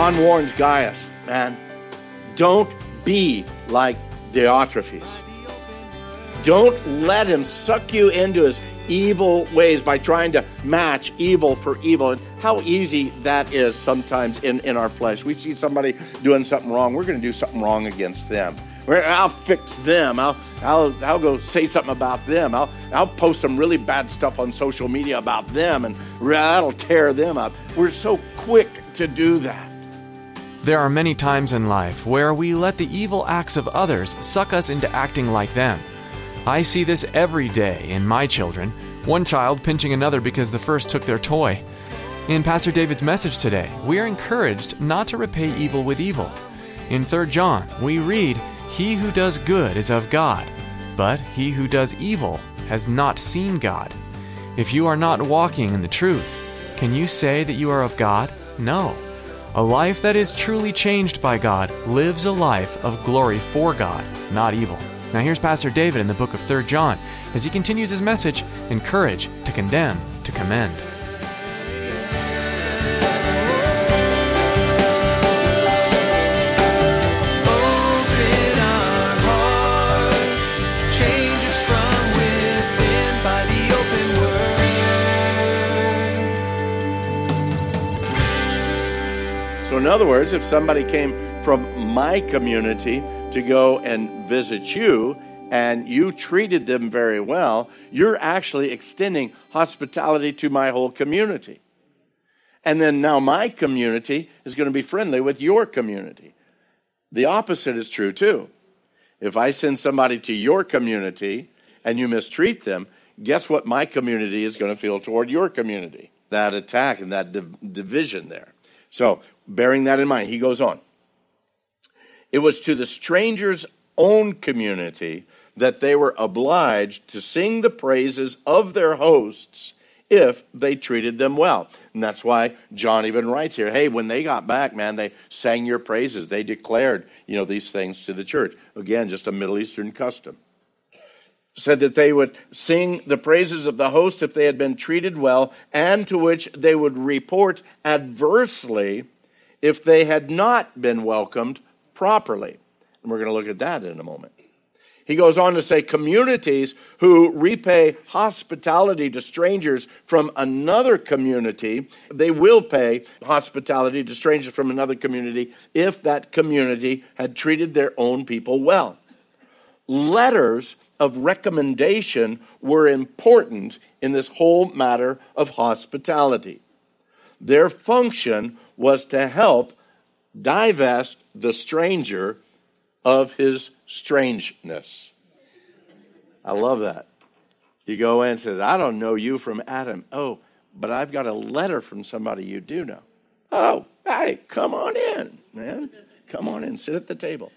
John warns Gaius, man, don't be like Diotrephes. Don't let him suck you into his evil ways by trying to match evil for evil. And how easy that is sometimes in, in our flesh. We see somebody doing something wrong, we're going to do something wrong against them. I'll fix them. I'll, I'll, I'll go say something about them. I'll, I'll post some really bad stuff on social media about them, and that'll tear them up. We're so quick to do that. There are many times in life where we let the evil acts of others suck us into acting like them. I see this every day in my children, one child pinching another because the first took their toy. In Pastor David's message today, we are encouraged not to repay evil with evil. In 3 John, we read, He who does good is of God, but he who does evil has not seen God. If you are not walking in the truth, can you say that you are of God? No. A life that is truly changed by God lives a life of glory for God, not evil. Now here's Pastor David in the book of 3 John as he continues his message encourage, to condemn, to commend. In other words, if somebody came from my community to go and visit you and you treated them very well, you're actually extending hospitality to my whole community. And then now my community is going to be friendly with your community. The opposite is true too. If I send somebody to your community and you mistreat them, guess what my community is going to feel toward your community? That attack and that div- division there. So, bearing that in mind, he goes on. It was to the stranger's own community that they were obliged to sing the praises of their hosts if they treated them well. And that's why John even writes here, hey, when they got back, man, they sang your praises. They declared, you know, these things to the church. Again, just a Middle Eastern custom. Said that they would sing the praises of the host if they had been treated well, and to which they would report adversely if they had not been welcomed properly. And we're going to look at that in a moment. He goes on to say communities who repay hospitality to strangers from another community, they will pay hospitality to strangers from another community if that community had treated their own people well. Letters of recommendation were important in this whole matter of hospitality. Their function was to help divest the stranger of his strangeness. I love that. You go in and say, I don't know you from Adam. Oh, but I've got a letter from somebody you do know. Oh, hey, come on in, man. Come on in, sit at the table.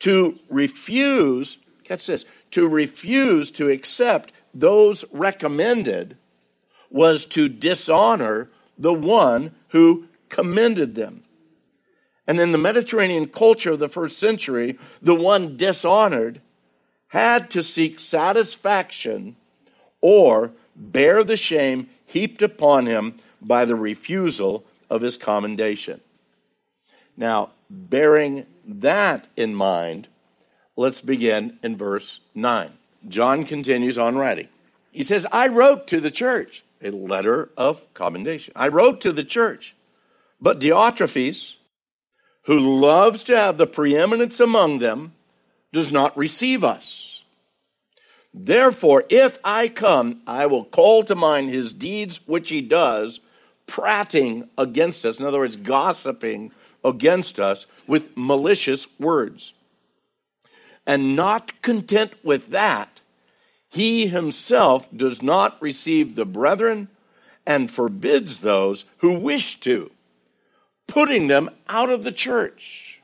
To refuse, catch this, to refuse to accept those recommended was to dishonor the one who commended them. And in the Mediterranean culture of the first century, the one dishonored had to seek satisfaction or bear the shame heaped upon him by the refusal of his commendation. Now, bearing that in mind, let's begin in verse 9. John continues on writing. He says, I wrote to the church a letter of commendation. I wrote to the church, but Diotrephes, who loves to have the preeminence among them, does not receive us. Therefore, if I come, I will call to mind his deeds which he does, prating against us. In other words, gossiping against us with malicious words. And not content with that, he himself does not receive the brethren and forbids those who wish to, putting them out of the church.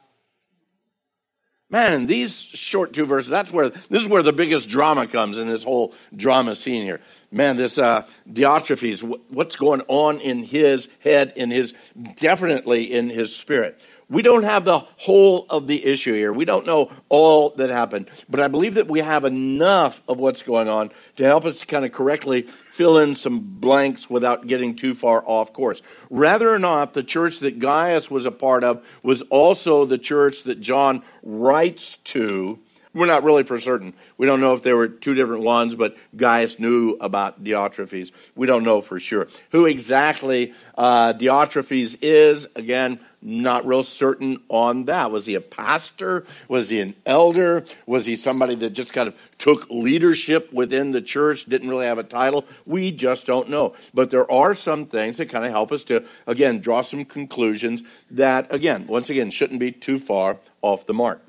Man, these short two verses, that's where this is where the biggest drama comes in this whole drama scene here. Man, this uh, Diotrephes, what's going on in his head, in his definitely in his spirit. We don't have the whole of the issue here. We don't know all that happened. But I believe that we have enough of what's going on to help us kind of correctly fill in some blanks without getting too far off course. Rather or not, the church that Gaius was a part of was also the church that John writes to. We're not really for certain. We don't know if there were two different ones, but Gaius knew about Diotrephes. We don't know for sure. Who exactly uh, Diotrephes is, again, not real certain on that. Was he a pastor? Was he an elder? Was he somebody that just kind of took leadership within the church, didn't really have a title? We just don't know. But there are some things that kind of help us to, again, draw some conclusions that, again, once again, shouldn't be too far off the mark.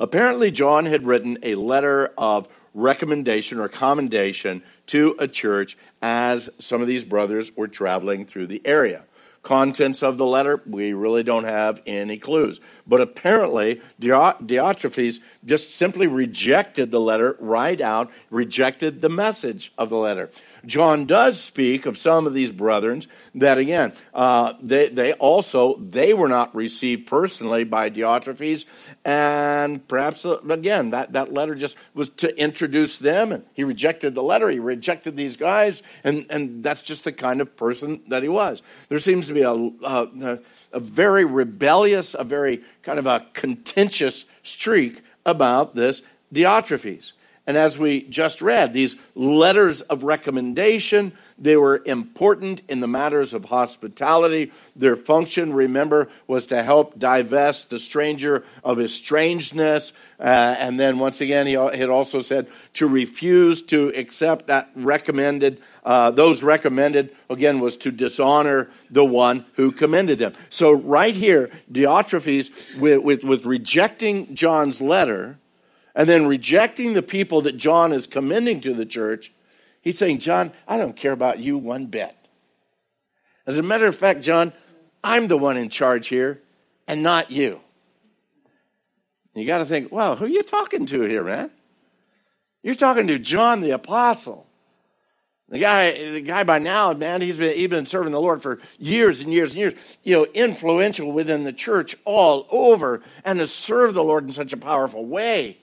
Apparently, John had written a letter of recommendation or commendation to a church as some of these brothers were traveling through the area contents of the letter, we really don't have any clues. But apparently, Diotrephes just simply rejected the letter right out, rejected the message of the letter. John does speak of some of these brethren that again, uh, they, they also, they were not received personally by Diotrephes. And perhaps, uh, again, that, that letter just was to introduce them. And he rejected the letter. He rejected these guys. And, and that's just the kind of person that he was. There seems to be a, a, a very rebellious, a very kind of a contentious streak about this Diotrephes. And as we just read, these letters of recommendation, they were important in the matters of hospitality. Their function, remember, was to help divest the stranger of his strangeness. Uh, and then once again, he had also said to refuse to accept that recommended, uh, those recommended, again, was to dishonor the one who commended them. So right here, Diotrephes, with, with, with rejecting John's letter, and then rejecting the people that John is commending to the church, he's saying, John, I don't care about you one bit. As a matter of fact, John, I'm the one in charge here and not you. You got to think, well, who are you talking to here, man? You're talking to John the apostle. The guy, the guy by now, man, he's been, he's been serving the Lord for years and years and years. You know, influential within the church all over, and has served the Lord in such a powerful way.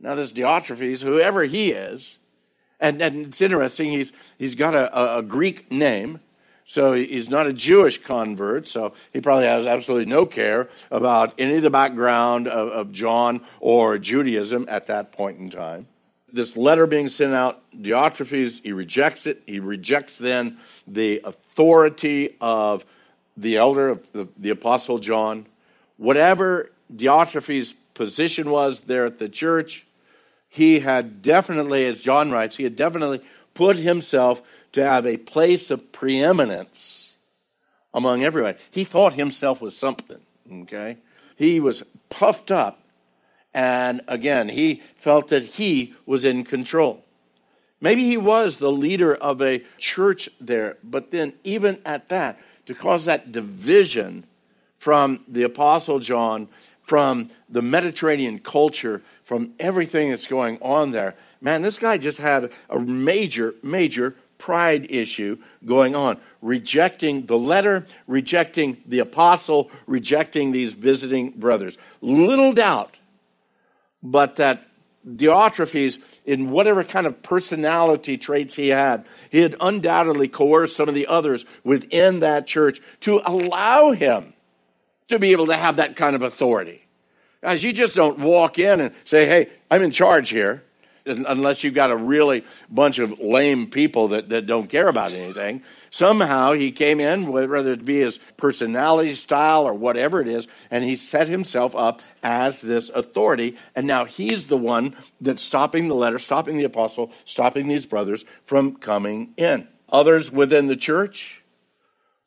Now, this Diotrephes, whoever he is, and, and it's interesting, he's, he's got a, a Greek name, so he's not a Jewish convert, so he probably has absolutely no care about any of the background of, of John or Judaism at that point in time. This letter being sent out, Diotrephes, he rejects it. He rejects then the authority of the elder, of the, the apostle John. Whatever Diotrephes' position was there at the church, he had definitely, as John writes, he had definitely put himself to have a place of preeminence among everyone. He thought himself was something, okay? He was puffed up, and again, he felt that he was in control. Maybe he was the leader of a church there, but then, even at that, to cause that division from the Apostle John, from the Mediterranean culture, from everything that's going on there. Man, this guy just had a major, major pride issue going on, rejecting the letter, rejecting the apostle, rejecting these visiting brothers. Little doubt, but that Diotrephes, in whatever kind of personality traits he had, he had undoubtedly coerced some of the others within that church to allow him to be able to have that kind of authority. Guys, you just don't walk in and say, hey, I'm in charge here, unless you've got a really bunch of lame people that, that don't care about anything. Somehow he came in, whether it be his personality style or whatever it is, and he set himself up as this authority. And now he's the one that's stopping the letter, stopping the apostle, stopping these brothers from coming in. Others within the church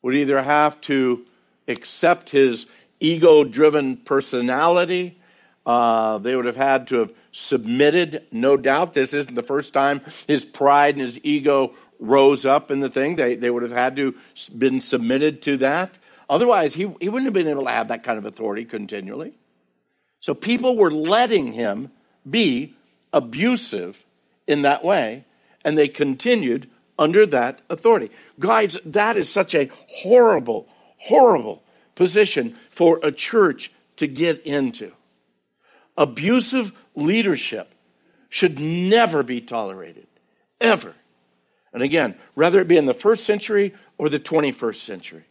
would either have to accept his ego driven personality Uh, they would have had to have submitted, no doubt. This isn't the first time his pride and his ego rose up in the thing. They, they would have had to been submitted to that. Otherwise, he, he wouldn't have been able to have that kind of authority continually. So people were letting him be abusive in that way, and they continued under that authority. Guys, that is such a horrible, horrible position for a church to get into. Abusive leadership should never be tolerated, ever. And again, whether it be in the first century or the 21st century,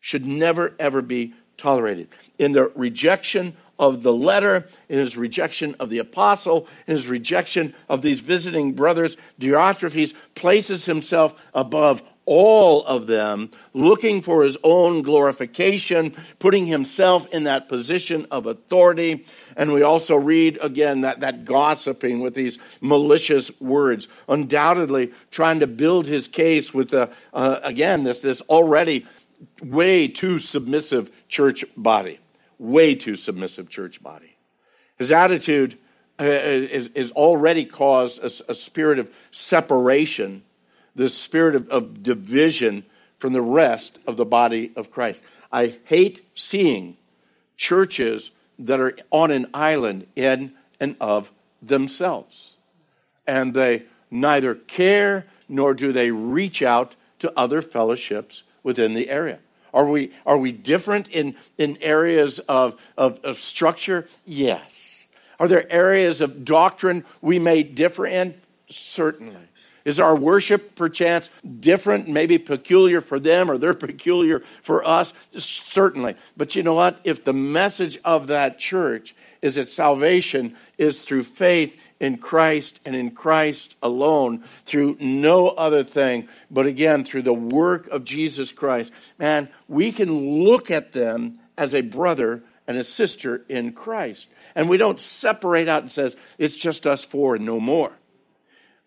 should never, ever be tolerated. In the rejection of the letter, in his rejection of the apostle, in his rejection of these visiting brothers, Diotrephes places himself above all of them, looking for his own glorification, putting himself in that position of authority. And we also read again that, that gossiping with these malicious words, undoubtedly trying to build his case with, the, uh, again, this, this already way too submissive church body way too submissive church body. His attitude uh, is, is already caused a, a, spirit of separation, this spirit of, of division from the rest of the body of Christ. I hate seeing churches that are on an island in and of themselves. And they neither care nor do they reach out to other fellowships within the area. Are we, are we different in, in areas of, of, of structure? Yes. Are there areas of doctrine we may differ in? Certainly. Is our worship perchance different, maybe peculiar for them or they're peculiar for us? Certainly. But you know what? If the message of that church is that salvation is through faith in Christ and in Christ alone through no other thing but again through the work of Jesus Christ. Man, we can look at them as a brother and a sister in Christ. And we don't separate out and says it's just us four and no more.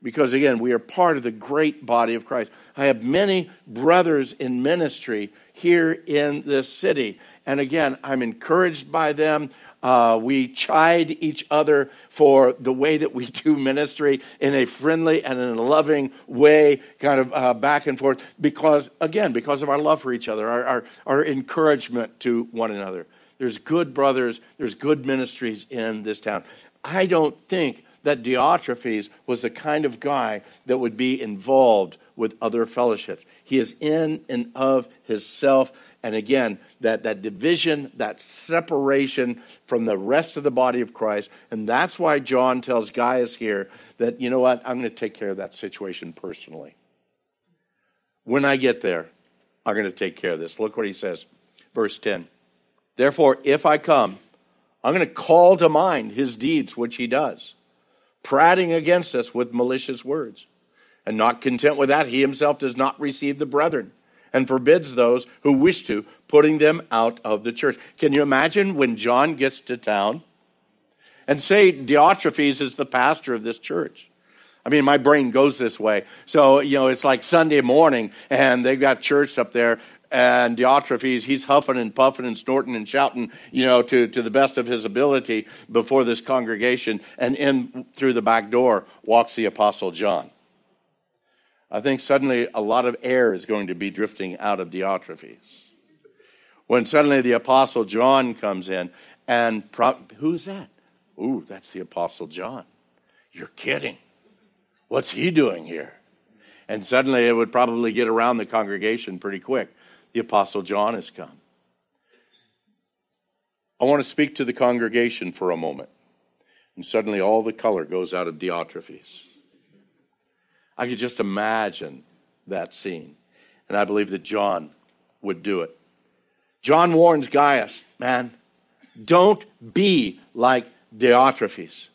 Because again, we are part of the great body of Christ. I have many brothers in ministry here in this city. And again, I'm encouraged by them. Uh, we chide each other for the way that we do ministry in a friendly and in a loving way, kind of uh, back and forth, because, again, because of our love for each other, our, our, our encouragement to one another. There's good brothers, there's good ministries in this town. I don't think that Diotrephes was the kind of guy that would be involved with other fellowships. He is in and of himself and again, that, that division, that separation from the rest of the body of Christ. And that's why John tells Gaius here that, you know what, I'm going to take care of that situation personally. When I get there, I'm going to take care of this. Look what he says, verse 10. Therefore, if I come, I'm going to call to mind his deeds which he does, prating against us with malicious words. And not content with that, he himself does not receive the brethren and forbids those who wish to, putting them out of the church. Can you imagine when John gets to town and say Diotrephes is the pastor of this church? I mean, my brain goes this way. So, you know, it's like Sunday morning and they've got church up there and Diotrephes, he's huffing and puffing and snorting and shouting, you know, to, to the best of his ability before this congregation. And in through the back door walks the Apostle John. I think suddenly a lot of air is going to be drifting out of Diotrephes. When suddenly the Apostle John comes in, and pro- who's that? Ooh, that's the Apostle John. You're kidding. What's he doing here? And suddenly it would probably get around the congregation pretty quick. The Apostle John has come. I want to speak to the congregation for a moment. And suddenly all the color goes out of Diotrephes. I could just imagine that scene. And I believe that John would do it. John warns Gaius, man, don't be like Diotrephes.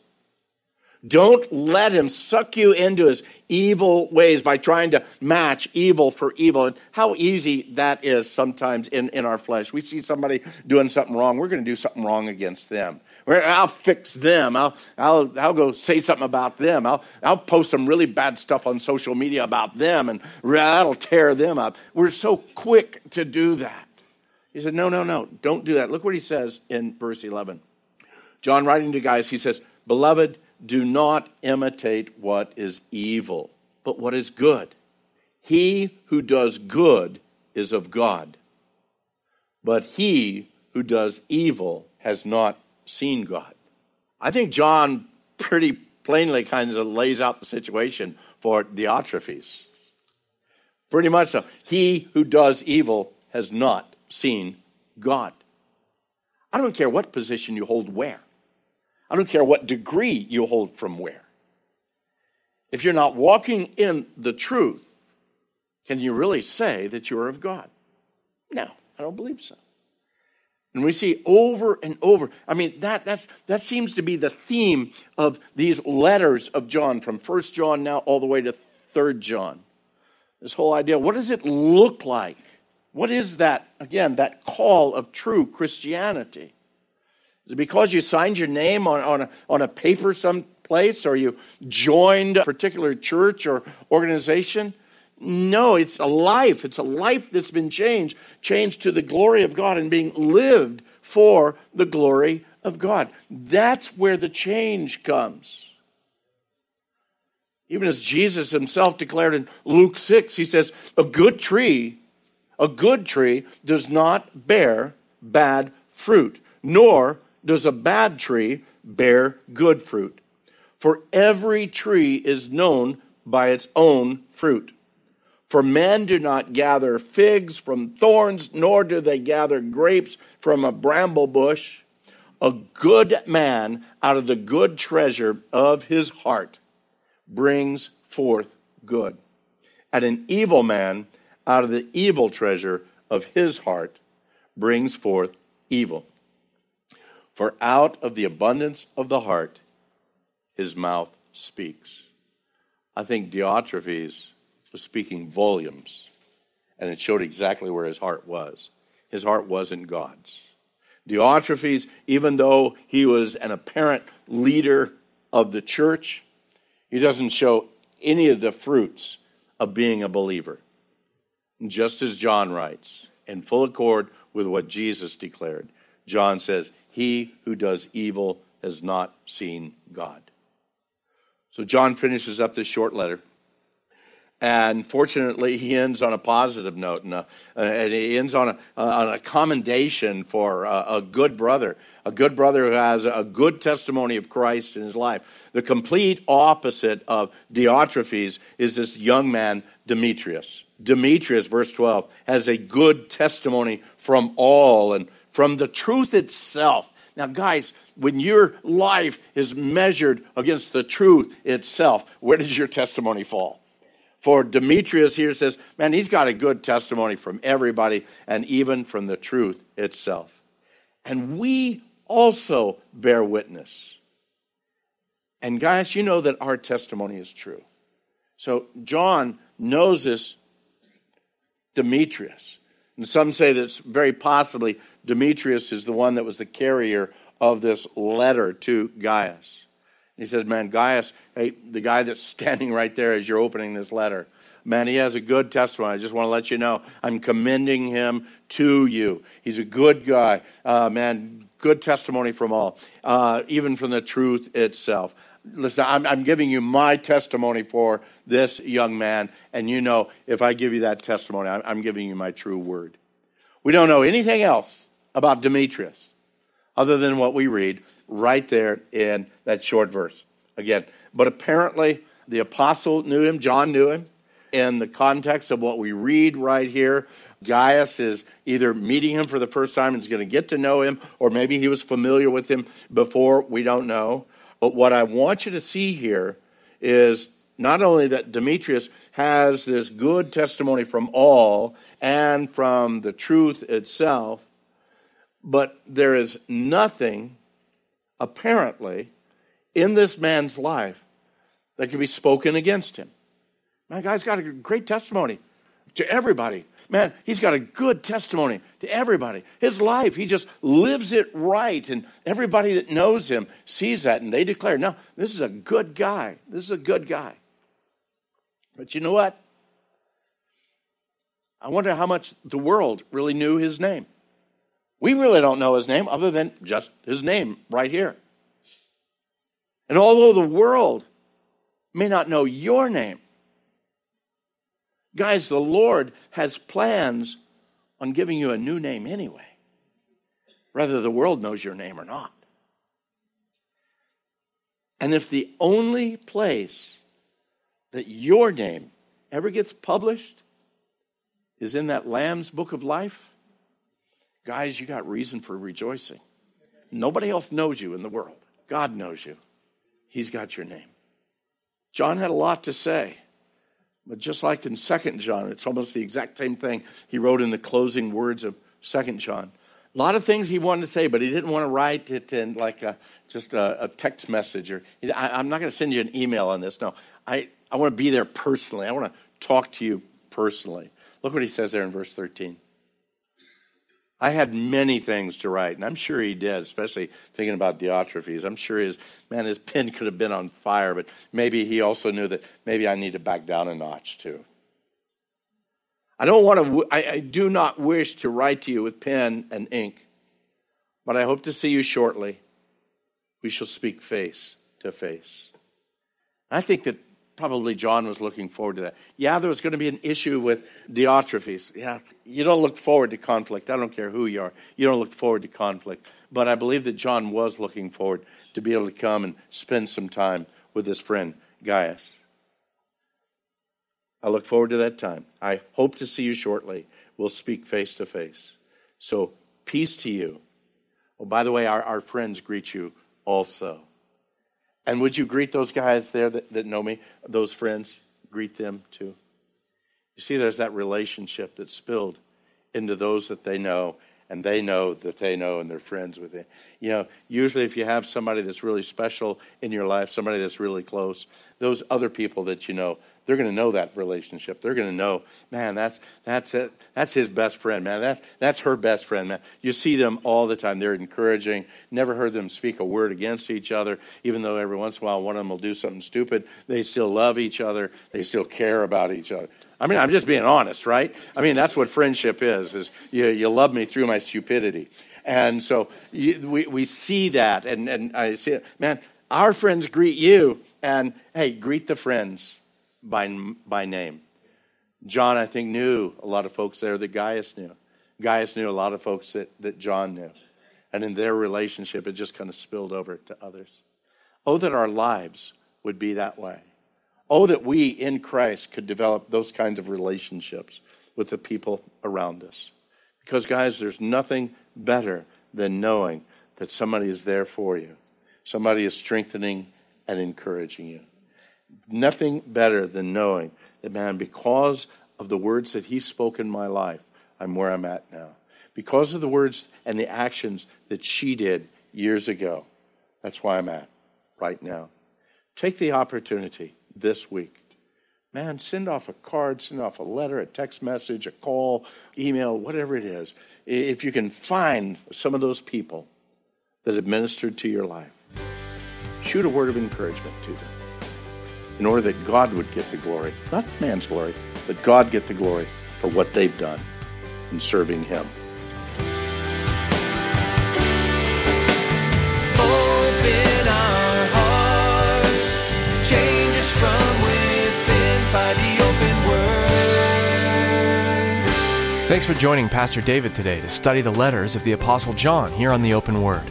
Don't let him suck you into his evil ways by trying to match evil for evil. And how easy that is sometimes in, in our flesh. We see somebody doing something wrong, we're going to do something wrong against them. I'll fix them. I'll, I'll, I'll go say something about them. I'll, I'll post some really bad stuff on social media about them, and that'll tear them up. We're so quick to do that. He said, No, no, no, don't do that. Look what he says in verse 11. John writing to Gaius, he says, Beloved, do not imitate what is evil, but what is good. He who does good is of God, but he who does evil has not seen God. I think John pretty plainly kind of lays out the situation for Diotrephes. Pretty much so. He who does evil has not seen God. I don't care what position you hold where. I don't care what degree you hold from where. If you're not walking in the truth, can you really say that you are of God? No, I don't believe so. And we see over and over. I mean, that, that's, that seems to be the theme of these letters of John, from First John now all the way to Third John. This whole idea what does it look like? What is that, again, that call of true Christianity? Is it because you signed your name on, on, a, on a paper someplace or you joined a particular church or organization? No, it's a life. It's a life that's been changed, changed to the glory of God and being lived for the glory of God. That's where the change comes. Even as Jesus himself declared in Luke 6, he says, A good tree, a good tree does not bear bad fruit, nor does a bad tree bear good fruit. For every tree is known by its own fruit. For men do not gather figs from thorns, nor do they gather grapes from a bramble bush. A good man out of the good treasure of his heart brings forth good. And an evil man out of the evil treasure of his heart brings forth evil. For out of the abundance of the heart, his mouth speaks. I think Diotrephes was speaking volumes, and it showed exactly where his heart was. His heart wasn't God's. Diotrephes, even though he was an apparent leader of the church, he doesn't show any of the fruits of being a believer. Just as John writes, in full accord with what Jesus declared, John says, He who does evil has not seen God. So John finishes up this short letter and fortunately, he ends on a positive note, and, a, and he ends on a, uh, on a commendation for a, a, good brother, a good brother who has a good testimony of Christ in his life. The complete opposite of Diotrephes is this young man, Demetrius. Demetrius, verse 12, has a good testimony from all and from the truth itself. Now, guys, when your life is measured against the truth itself, where does your testimony fall? For Demetrius here says, man, he's got a good testimony from everybody and even from the truth itself. And we also bear witness. And guys, you know that our testimony is true. So John knows this Demetrius. And some say that very possibly Demetrius is the one that was the carrier of this letter to Gaius. He said, Man, Gaius, hey, the guy that's standing right there as you're opening this letter, man, he has a good testimony. I just want to let you know I'm commending him to you. He's a good guy. Uh, man, good testimony from all, uh, even from the truth itself. Listen, I'm, I'm giving you my testimony for this young man, and you know, if I give you that testimony, I'm, I'm giving you my true word. We don't know anything else about Demetrius other than what we read right there in that short verse. Again, but apparently the apostle knew him, John knew him. In the context of what we read right here, Gaius is either meeting him for the first time and is going to get to know him, or maybe he was familiar with him before. We don't know. But what I want you to see here is not only that Demetrius has this good testimony from all and from the truth itself, but there is nothing apparently, in this man's life that can be spoken against him. Man, guy's got a great testimony to everybody. Man, he's got a good testimony to everybody. His life, he just lives it right, and everybody that knows him sees that, and they declare, no, this is a good guy. This is a good guy. But you know what? I wonder how much the world really knew his name. We really don't know his name other than just his name right here. And although the world may not know your name, guys, the Lord has plans on giving you a new name anyway, whether the world knows your name or not. And if the only place that your name ever gets published is in that Lamb's book of life, guys, you got reason for rejoicing. Nobody else knows you in the world. God knows you. He's got your name. John had a lot to say. But just like in Second John, it's almost the exact same thing he wrote in the closing words of Second John. A lot of things he wanted to say, but he didn't want to write it in like a, just a, a text message. Or I, am not going to send you an email on this. No, I, I want to be there personally. I want to talk to you personally. Look what he says there in verse 13. I had many things to write, and I'm sure he did, especially thinking about Diotrephes. I'm sure his man, his pen could have been on fire, but maybe he also knew that maybe I need to back down a notch too. I don't want to. I, I do not wish to write to you with pen and ink, but I hope to see you shortly. We shall speak face to face. I think that probably John was looking forward to that. Yeah, there was going to be an issue with Diotrephes. Yeah, you don't look forward to conflict. I don't care who you are. You don't look forward to conflict. But I believe that John was looking forward to be able to come and spend some time with his friend Gaius. I look forward to that time. I hope to see you shortly. We'll speak face to face. So, peace to you. Oh, by the way, our, our friends greet you also. And would you greet those guys there that, that know me, those friends? Greet them too. You see, there's that relationship that's spilled into those that they know, and they know that they know, and they're friends with it. You know, usually if you have somebody that's really special in your life, somebody that's really close, those other people that you know, they're going to know that relationship. They're going to know, man, that's that's it. That's his best friend, man. That's that's her best friend, man. You see them all the time. They're encouraging. Never heard them speak a word against each other, even though every once in a while one of them will do something stupid. They still love each other. They still care about each other. I mean, I'm just being honest, right? I mean, that's what friendship is. Is you, you love me through my stupidity. And so you, we, we see that, and, and I see it. Man, our friends greet you, and hey, greet the friends by, by name. John, I think, knew a lot of folks there that Gaius knew. Gaius knew a lot of folks that, that John knew. And in their relationship, it just kind of spilled over to others. Oh, that our lives would be that way. Oh, that we in Christ could develop those kinds of relationships with the people around us. Because, guys, there's nothing better than knowing that somebody is there for you, somebody is strengthening and encouraging you nothing better than knowing that, man, because of the words that He spoke in my life, I'm where I'm at now. Because of the words and the actions that she did years ago, that's why I'm at right now. Take the opportunity this week. Man, send off a card, send off a letter, a text message, a call, email, whatever it is. If you can find some of those people that have ministered to your life, shoot a word of encouragement to them in order that God would get the glory. Not man's glory, but God get the glory for what they've done in serving Him. Open our hearts, change us from within by the open word. Thanks for joining Pastor David today to study the letters of the Apostle John here on the Open Word.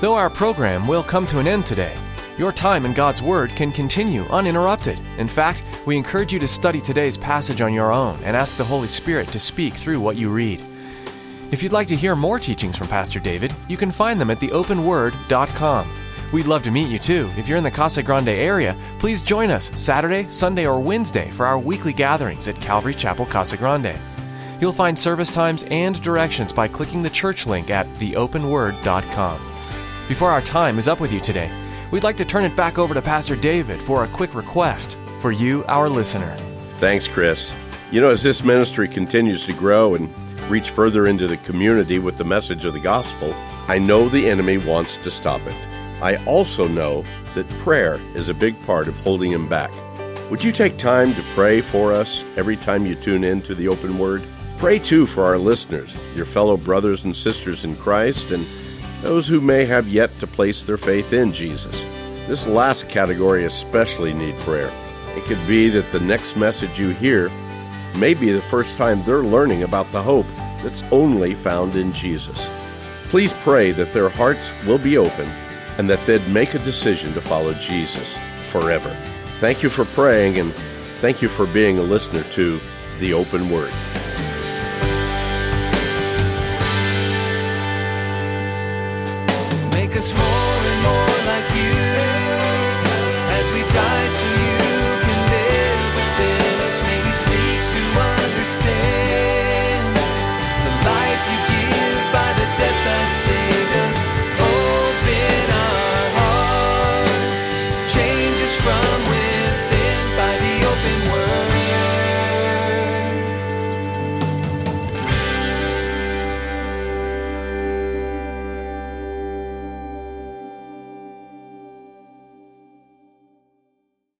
Though our program will come to an end today, your time in God's Word can continue uninterrupted. In fact, we encourage you to study today's passage on your own and ask the Holy Spirit to speak through what you read. If you'd like to hear more teachings from Pastor David, you can find them at theopenword.com. We'd love to meet you too. If you're in the Casa Grande area, please join us Saturday, Sunday, or Wednesday for our weekly gatherings at Calvary Chapel Casa Grande. You'll find service times and directions by clicking the church link at theopenword.com. Before our time is up with you today, we'd like to turn it back over to Pastor David for a quick request for you, our listener. Thanks, Chris. You know, as this ministry continues to grow and reach further into the community with the message of the gospel, I know the enemy wants to stop it. I also know that prayer is a big part of holding him back. Would you take time to pray for us every time you tune in to the open word? Pray too for our listeners, your fellow brothers and sisters in Christ, and those who may have yet to place their faith in Jesus. This last category especially need prayer. It could be that the next message you hear may be the first time they're learning about the hope that's only found in Jesus. Please pray that their hearts will be open and that they'd make a decision to follow Jesus forever. Thank you for praying and thank you for being a listener to the Open Word. Us more